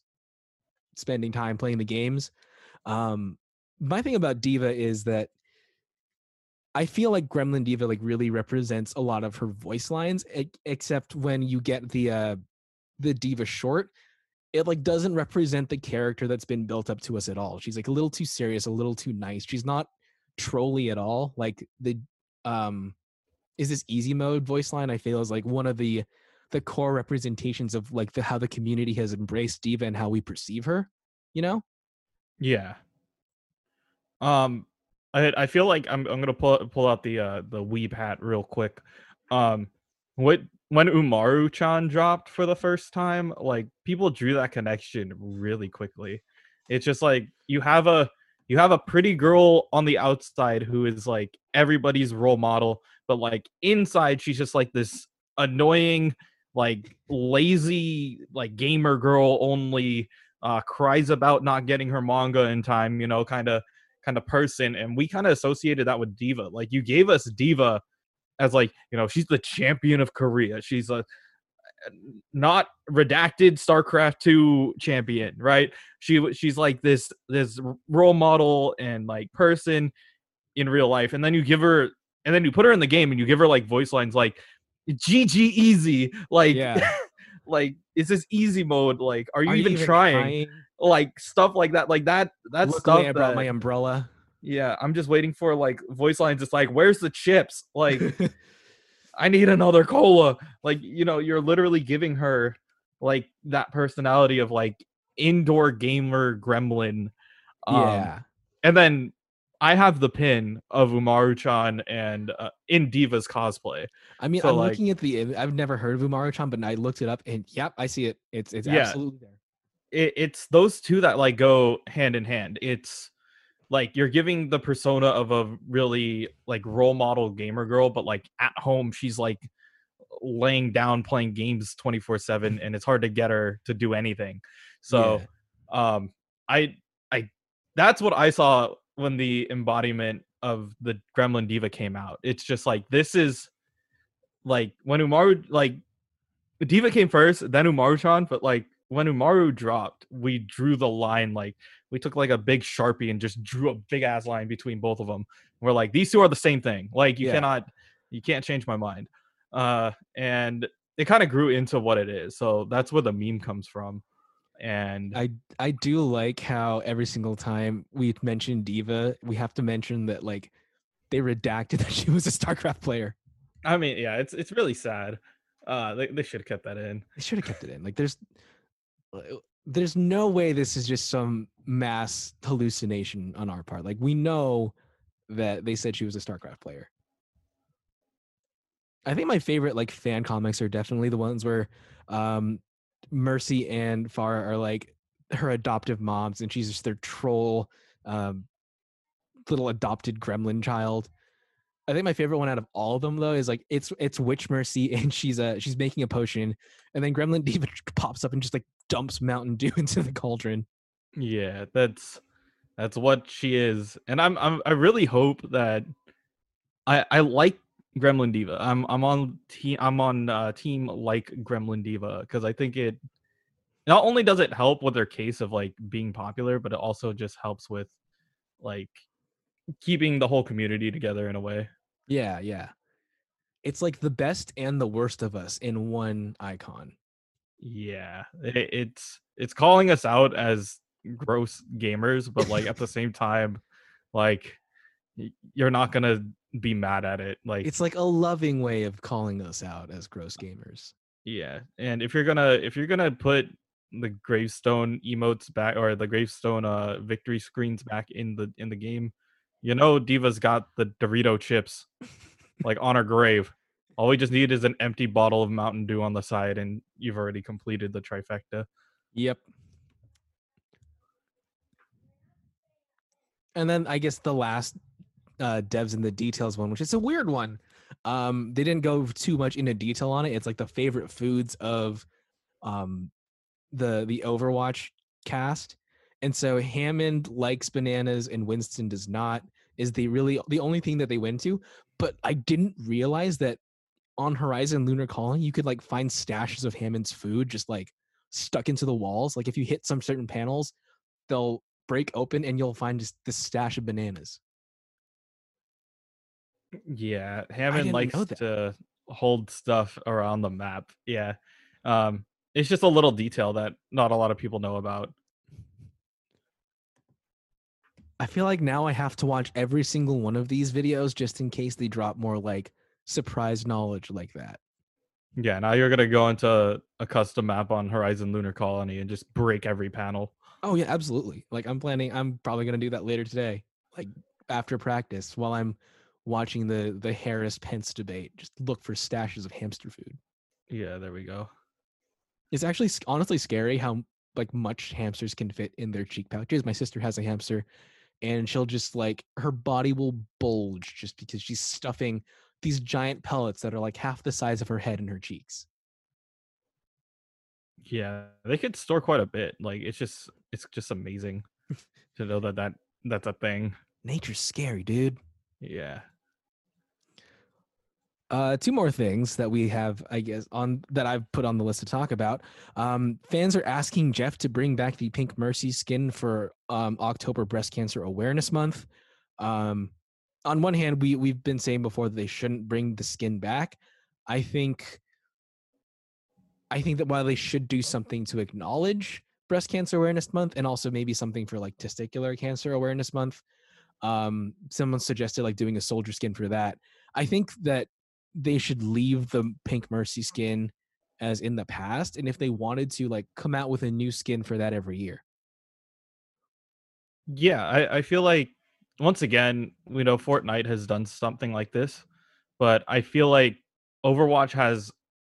spending time playing the games. Um, my thing about Diva is that I feel like Gremlin Diva like really represents a lot of her voice lines, except when you get the uh the Diva short, it like doesn't represent the character that's been built up to us at all. She's like a little too serious, a little too nice. She's not trolly at all. Like the um is this easy mode voice line I feel is like one of the the core representations of like the how the community has embraced Diva and how we perceive her, you know? Yeah. Um, I I feel like I'm I'm gonna pull pull out the uh the weeb hat real quick. Um, what when Umaru Chan dropped for the first time, like people drew that connection really quickly. It's just like you have a you have a pretty girl on the outside who is like everybody's role model, but like inside she's just like this annoying, like lazy, like gamer girl only uh cries about not getting her manga in time, you know, kind of kind of person and we kind of associated that with diva like you gave us diva as like you know she's the champion of korea. She's a not redacted starcraft 2 champion right? She she's like this this role model and like person in real life and then you give her and then you put her in the game and you give her like voice lines like gg easy like Yeah. like is this easy mode like are you, Are even, trying? like stuff like that like that that's Luckily, stuff I brought that, my umbrella. yeah i'm just waiting for like voice lines it's like where's the chips like i need another cola like you know you're literally giving her like that personality of like indoor gamer gremlin um, yeah. and then i have the pin of umaru-chan and uh, in diva's cosplay I mean, so, I'm like- looking at the. I've never heard of Umaru-chan, but I looked it up, and yep, I see it. It's it's Yeah. absolutely there. it, it's those two that like go hand in hand it's like you're giving the persona of a really like role model gamer girl but like at home she's like laying down playing games 24 7 and it's hard to get her to do anything so um i i that's what i saw when the embodiment of the gremlin diva came out. It's just like this is like when umaru like diva came first then umaru-chan but like when umaru dropped we drew the line like we took like a big sharpie and just drew a big ass line between both of them we're like these two are the same thing. Like you Yeah. cannot you can't change my mind. Uh and it kind of grew into what it is. So that's where the meme comes from and I I do like how every single time we mention Diva, we have to mention that like they redacted that she was a StarCraft player. I mean, yeah, it's it's really sad. Uh, they they should have kept that in. They should have kept it in. Like there's uh, there's no way this is just some mass hallucination on our part. Like we know that they said she was a StarCraft player. I think my favorite like fan comics are definitely the ones where um Mercy and Pharah are like her adoptive moms and she's just their troll um little adopted gremlin child. I think my favorite one out of all of them though is like it's it's Witch Mercy and she's uh she's making a potion and then Gremlin Diva pops up and just like dumps Mountain Dew into the cauldron. Yeah, that's that's what she is, and I'm I'm I really hope that I I like Gremlin Diva. I'm I'm on team I'm on uh, team like Gremlin Diva because I think it not only does it help with their case of like being popular, but it also just helps with like keeping the whole community together in a way. Yeah, yeah. It's like the best and the worst of us in one icon. Yeah, it, it's it's calling us out as gross gamers, but like at the same time, like you're not gonna be mad at it. Like it's like a loving way of calling us out as gross gamers. Yeah, and if you're gonna if you're gonna put the gravestone emotes back or the gravestone uh victory screens back in the in the game, you know Diva's got the Dorito chips like on her grave. All we just need is an empty bottle of Mountain Dew on the side, and you've already completed the trifecta. Yep. And then I guess the last uh, devs in the details one, which is a weird one. Um, they didn't go too much into detail on it. It's like the favorite foods of um, the the Overwatch cast, and so Hammond likes bananas and Winston does not. Is the really the only thing that they went to? But I didn't realize that on Horizon Lunar Colony you could like find stashes of Hammond's food just like stuck into the walls. Like if you hit some certain panels, they'll break open and you'll find just this stash of bananas. Yeah, Hammond likes to hold stuff around the map. Yeah. Um it's just a little detail that not a lot of people know about. I feel like now I have to watch every single one of these videos just in case they drop more like surprise knowledge like that. Yeah, now you're gonna go into a custom map on Horizon Lunar Colony and just break every panel. Oh yeah, absolutely. Like I'm planning I'm probably going to do that later today. Like after practice while I'm watching the the Harris Pence debate, just look for stashes of hamster food. Yeah, there we go. It's actually honestly scary how like much hamsters can fit in their cheek pouches. My sister has a hamster and she'll just like her body will bulge just because she's stuffing these giant pellets that are like half the size of her head in her cheeks. Yeah, they could store quite a bit. Like it's just it's just amazing to know that that that's a thing. Nature's scary, dude. Yeah. Uh, two more things that we have, I guess, on that I've put on the list to talk about. Um, fans are asking Jeff to bring back the Pink Mercy skin for um, October Breast Cancer Awareness Month. Um, on one hand, we we've been saying before that they shouldn't bring the skin back. I think, I think that while they should do something to acknowledge Breast Cancer Awareness Month and also maybe something for like Testicular Cancer Awareness Month, um, someone suggested like doing a soldier skin for that. I think that they should leave the pink mercy skin as in the past and if they wanted to like come out with a new skin for that every year Yeah, I, I feel like once again, we know Fortnite has done something like this, but I feel like Overwatch has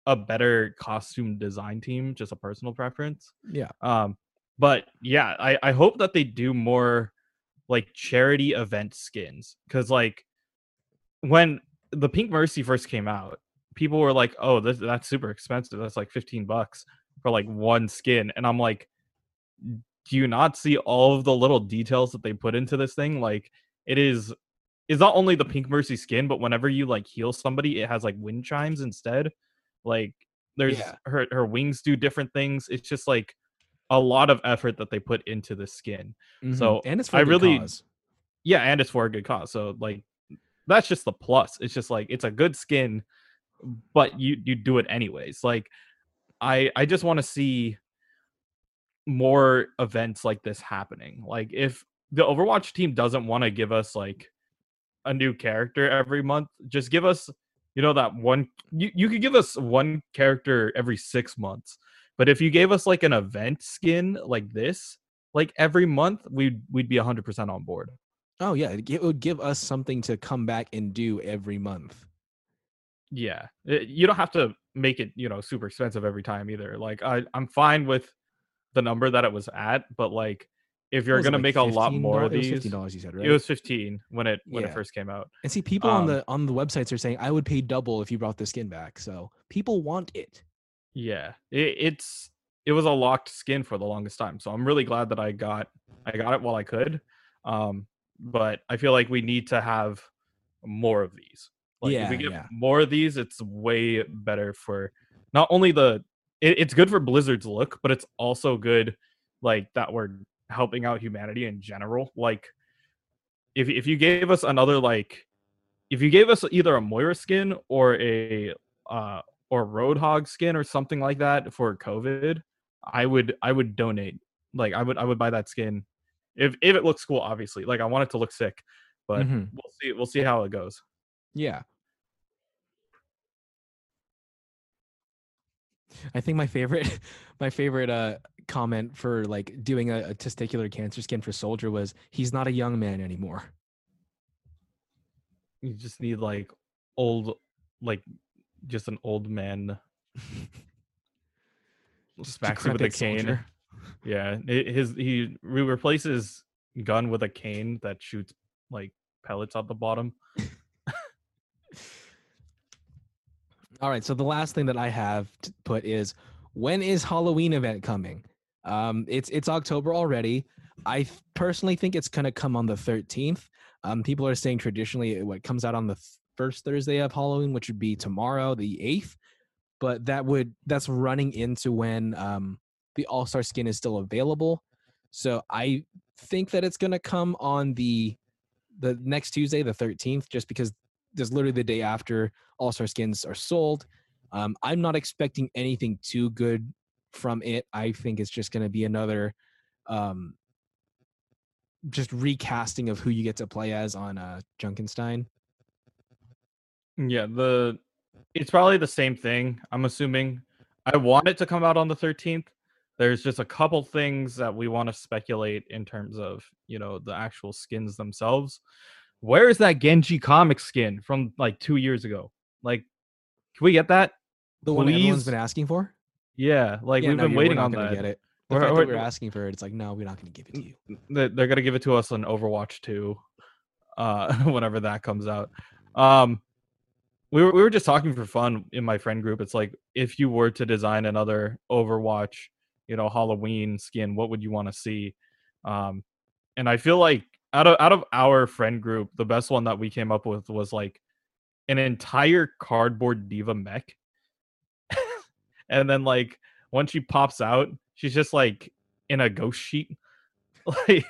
a better costume design team, just a personal preference. yeah Um, but yeah, I, I hope that they do more like charity event skins because like when the Pink Mercy first came out, people were like, "Oh, this, that's super expensive. That's like fifteen bucks for like one skin," and I'm like, "Do you not see all of the little details that they put into this thing? Like, it is." Is not only the Pink Mercy skin, but whenever you like heal somebody, it has like wind chimes instead. Like there's Yeah. her her wings do different things. It's just like a lot of effort that they put into the skin. So, Mhm. and it's for I really- cause. Yeah, and it's for a good cause. So like that's just the plus. It's just like it's a good skin, but you you do it anyways. Like I I just want to see more events like this happening. Like if the Overwatch team doesn't want to give us like a new character every month, just give us you know that one you, you could give us one character every 6 months. But if you gave us like an event skin like this, like every month, we'd we'd be 100% on board. Oh yeah it would give us something to come back and do every month Yeah, it- you don't have to make it, you know, super expensive every time either. Like I, I'm fine with the number that it was at, but like if you're What was it, gonna like make a lot more of $15? It was these, $15 you said right it was 15 when it when Yeah. it first came out. and see people on um, the on the websites are saying i would pay double if you brought the skin back so people want it Yeah, it, it's it was a locked skin for the longest time, so I'm really glad that I got I got it while I could. Um, but I feel like we need to have more of these. Like if we get yeah. more of these, it's way better for not only the it, it's good for Blizzard's look, but it's also good like that we're helping out humanity in general. Like if if you gave us another like if you gave us either a Moira skin or a uh or Roadhog skin or something like that for COVID, I would I would donate. Like I would I would buy that skin if if it looks cool. Obviously, like I want it to look sick, but Mhm. we'll see we'll see how it goes. Yeah. I think my favorite my favorite uh comment for like doing a, a testicular cancer skin for soldier was he's not a young man anymore. You just need like old like just an old man Just you with a cane. soldier. Yeah, his he re- replaces gun with a cane that shoots like pellets out the bottom. All right. So the last thing that I have to put is when is Halloween event coming? Um, it's it's October already. I th- personally think it's gonna come on the 13th. Um, people are saying traditionally it what comes out on the th- first Thursday of Halloween, which would be tomorrow, the 8th. But that would that's running into when um, the All Star skin is still available. So I think that it's gonna come on the the next Tuesday, the 13th, just because there's literally the day after All Star skins are sold. Um, I'm not expecting anything too good from it. I think it's just going to be another um, just recasting of who you get to play as on uh, Junkenstein. Yeah, the it's probably the same thing. I'm assuming. I want it to come out on the 13th. There's just a couple things that we want to speculate in terms of, you know, the actual skins themselves. Where is that Genji comic skin from like 2 years ago? Like can we get that? The one everyone's Please? been asking for. Yeah, like Yeah, we've no, been waiting on that. Get it. The We're- fact we're- that we're asking for it, it's like no, we're not going to give it to you. They- They're gonna give it to us on Overwatch 2, uh, whenever that comes out. Um, we were we were just talking for fun in my friend group. It's like if you were to design another Overwatch, you know, Halloween skin, what would you want to see? Um, and I feel like out of out of our friend group, the best one that we came up with was like an entire cardboard diva mech, and then like when she pops out, she's just like in a ghost sheet. Like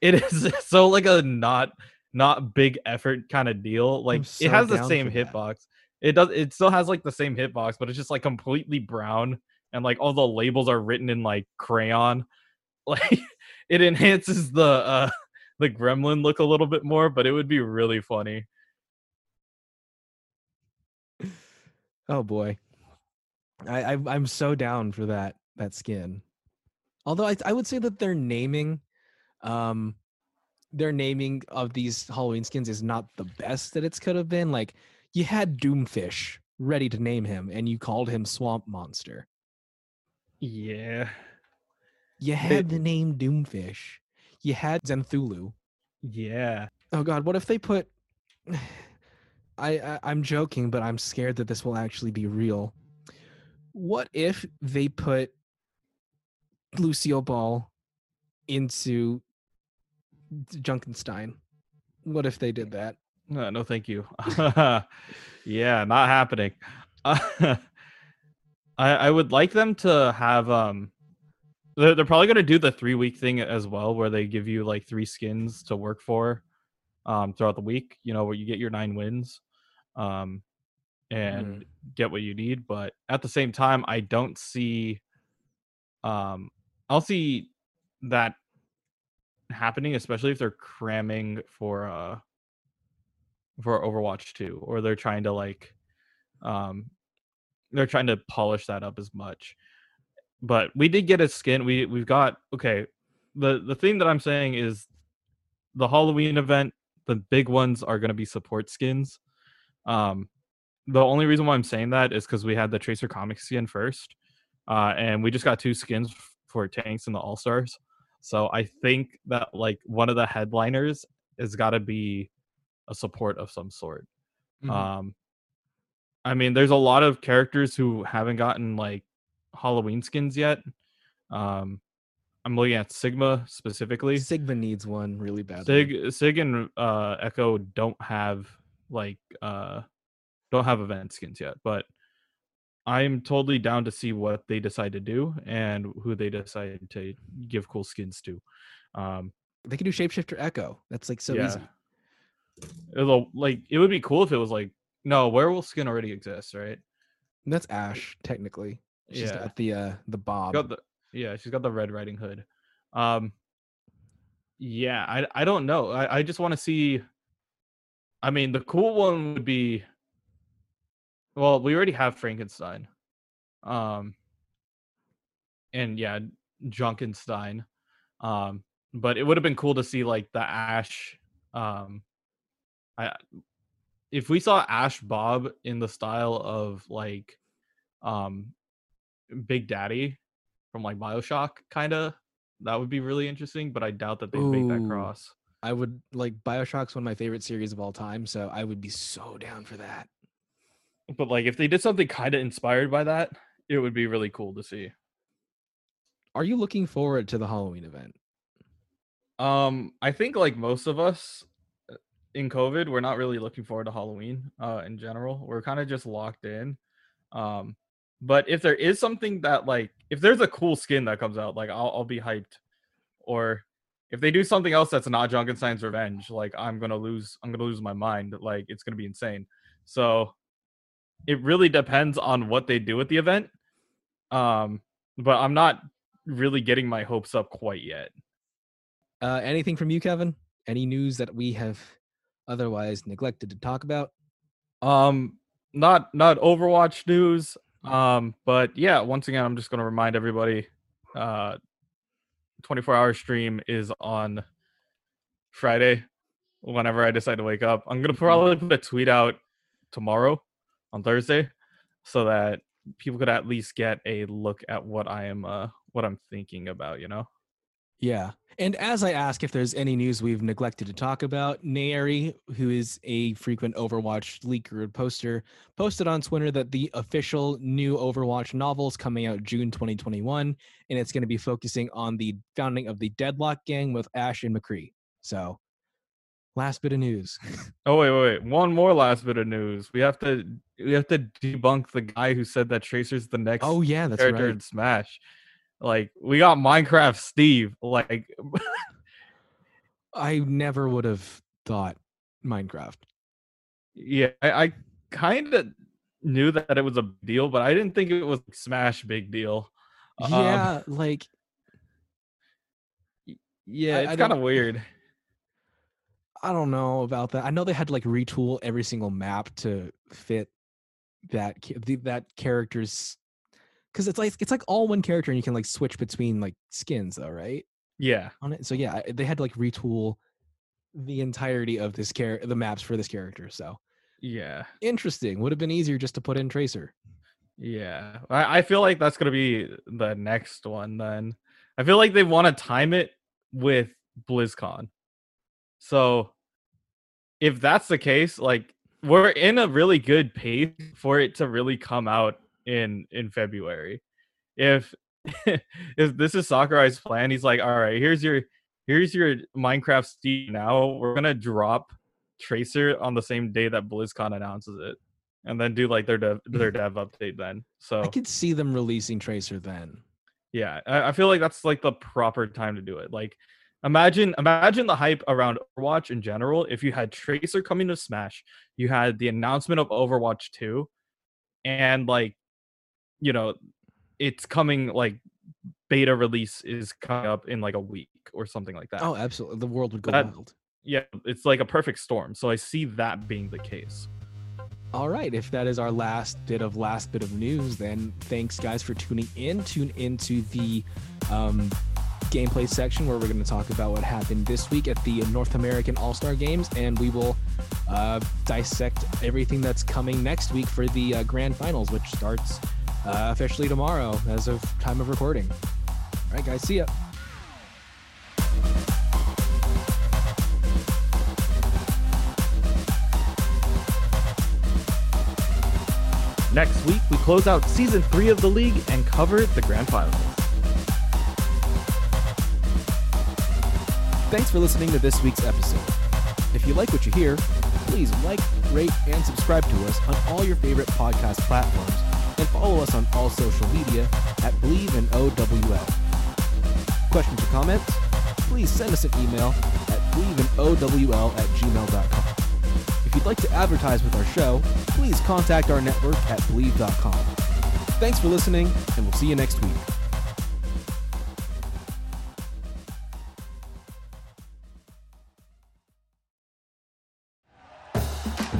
it is so like a not not big effort kind of deal. Like so it has the same hitbox. It does. It still has like the same hitbox, but it's just like completely brown, and like all the labels are written in like crayon. Like it enhances the uh the gremlin look a little bit more, but it would be really funny. Oh boy, I, I I'm so down for that that skin. Although I I would say that their naming, um, their naming of these Halloween skins is not the best that it's could have been. Like you had Doomfish ready to name him, and you called him Swamp Monster. Yeah. You had the name Doomfish. You had Zenthulu. Yeah. Oh God, what if they put? I, I I'm joking, but I'm scared that this will actually be real. What if they put Lucio Ball into Junkenstein? What if they did that? No, no, thank you. yeah, not happening. I I would like them to have um they're, they're probably going to do the 3 week thing as well where they give you like 3 skins to work for um throughout the week, you know, where you get your 9 wins um and get what you need, but at the same time I don't see um I'll see that happening especially if they're cramming for uh for Overwatch 2 or they're trying to like um they're trying to polish that up as much. But we did get a skin. We we've got okay. The the thing that I'm saying is the Halloween event, the big ones are going to be support skins. Um the only reason why I'm saying that is cuz we had the Tracer comic skin first. Uh and we just got two skins for tanks and the All-Stars. So I think that like one of the headliners has got to be a support of some sort. Mhm. Um, I mean, there's a lot of characters who haven't gotten like Halloween skins yet. Um, I'm looking at Sigma specifically. Sigma needs one really badly. Sig, Sig and uh, Echo don't have like uh, don't have event skins yet, but I'm totally down to see what they decide to do and who they decide to give cool skins to. Um, They can do Shapeshifter Echo. That's like so easy. It'll like it would be cool if it was like no werewolf skin already exists, right? That's Ashe technically. She's Yeah. got the uh the bob. got the yeah she's got the red riding hood um yeah i i don't know i, I just want to see i mean the cool one would be well we already have frankenstein um and yeah junkenstein um but it would have been cool to see like the ashe um i if we saw ashe bob in the style of like um big daddy from like bioshock kind of that would be really interesting. But I doubt that they'd make that cross. I would like Bioshock's one of my favorite series of all time, so I would be so down for that. But like, if they did something kind of inspired by that, it would be really cool to see. Are you looking forward to the Halloween event? Um, I think like most of us in COVID, we're not really looking forward to Halloween uh in general. We're kind of just locked in. Um, but if there is something that like if there's a cool skin that comes out, like I'll I'll be hyped. Or if they do something else that's not Junkenstein's revenge, like I'm gonna lose I'm gonna lose my mind. Like it's gonna be insane. So it really depends on what they do at the event. Um, but I'm not really getting my hopes up quite yet. Uh, anything from you, Kevin? Any news that we have otherwise neglected to talk about? Um, not not Overwatch news. Um, but yeah, once again, I'm just gonna remind everybody, uh, 24 hour stream is on Friday. Whenever I decide to wake up, I'm gonna probably put a tweet out tomorrow on Thursday, so that people could at least get a look at what I am, uh, what I'm thinking about. You know. Yeah. And as I ask if there's any news we've neglected to talk about, Nayari, who is a frequent Overwatch leaker and poster, posted on Twitter that the official new Overwatch novel is coming out June 2021, and it's going to be focusing on the founding of the Deadlock gang with Ashe and McCree. So, last bit of news. Oh wait, wait, wait! One more last bit of news. We have to we have to debunk the guy who said that Tracer's the next oh yeah, that's character right. in Smash. Like we got Minecraft Steve. Like I never would have thought Minecraft. yeah, I, I kind of knew that it was a deal, but I didn't think it was Smash big deal. Um, Yeah, like yeah, I- it's kind of weird. I don't know about that. I know they had to like retool every single map to fit that that character's because it's like it's like all one character and you can like switch between like skins though, right? Yeah, On it. So yeah, they had to like retool the entirety of this character, the maps for this character. So yeah, interesting. Would have been easier just to put in Tracer. yeah. I, I feel like that's gonna be the next one. Then I feel like they want to time it with BlizzCon. So if that's the case, like we're in a really good pace for it to really come out in in February. If if this is Sakurai's plan, he's like, all right, here's your here's your Minecraft Steam now. We're gonna drop Tracer on the same day that BlizzCon announces it, and then do like their dev, their dev update then. So I could see them releasing Tracer then. yeah, I, I feel like that's like the proper time to do it. Like, imagine imagine the hype around Overwatch in general. If you had Tracer coming to Smash, you had the announcement of Overwatch 2, and like, you know, it's coming like beta release is coming up in like a week or something like that. Oh, absolutely. The world would go That- wild. Yeah, it's like a perfect storm. So I see that being the case. All right, if that is our last bit of last bit of news, then thanks guys for tuning in. Tune into the um, gameplay section where we're going to talk about what happened this week at the North American All Star Games, and we will uh, dissect everything that's coming next week for the uh, grand finals, which starts uh, officially tomorrow as of time of recording. All right, guys, see ya. Next week, we close out season three of the league and cover the grand finals. Thanks for listening to this week's episode. If you like what you hear, please like, rate, and subscribe to us on all your favorite podcast platforms and follow us on all social media at Bleav in OWL. Questions or comments? Please send us an email at bleavinowl at gmail.com. If you'd like to advertise with our show, please contact our network at bleav.com. Thanks for listening, and we'll see you next week.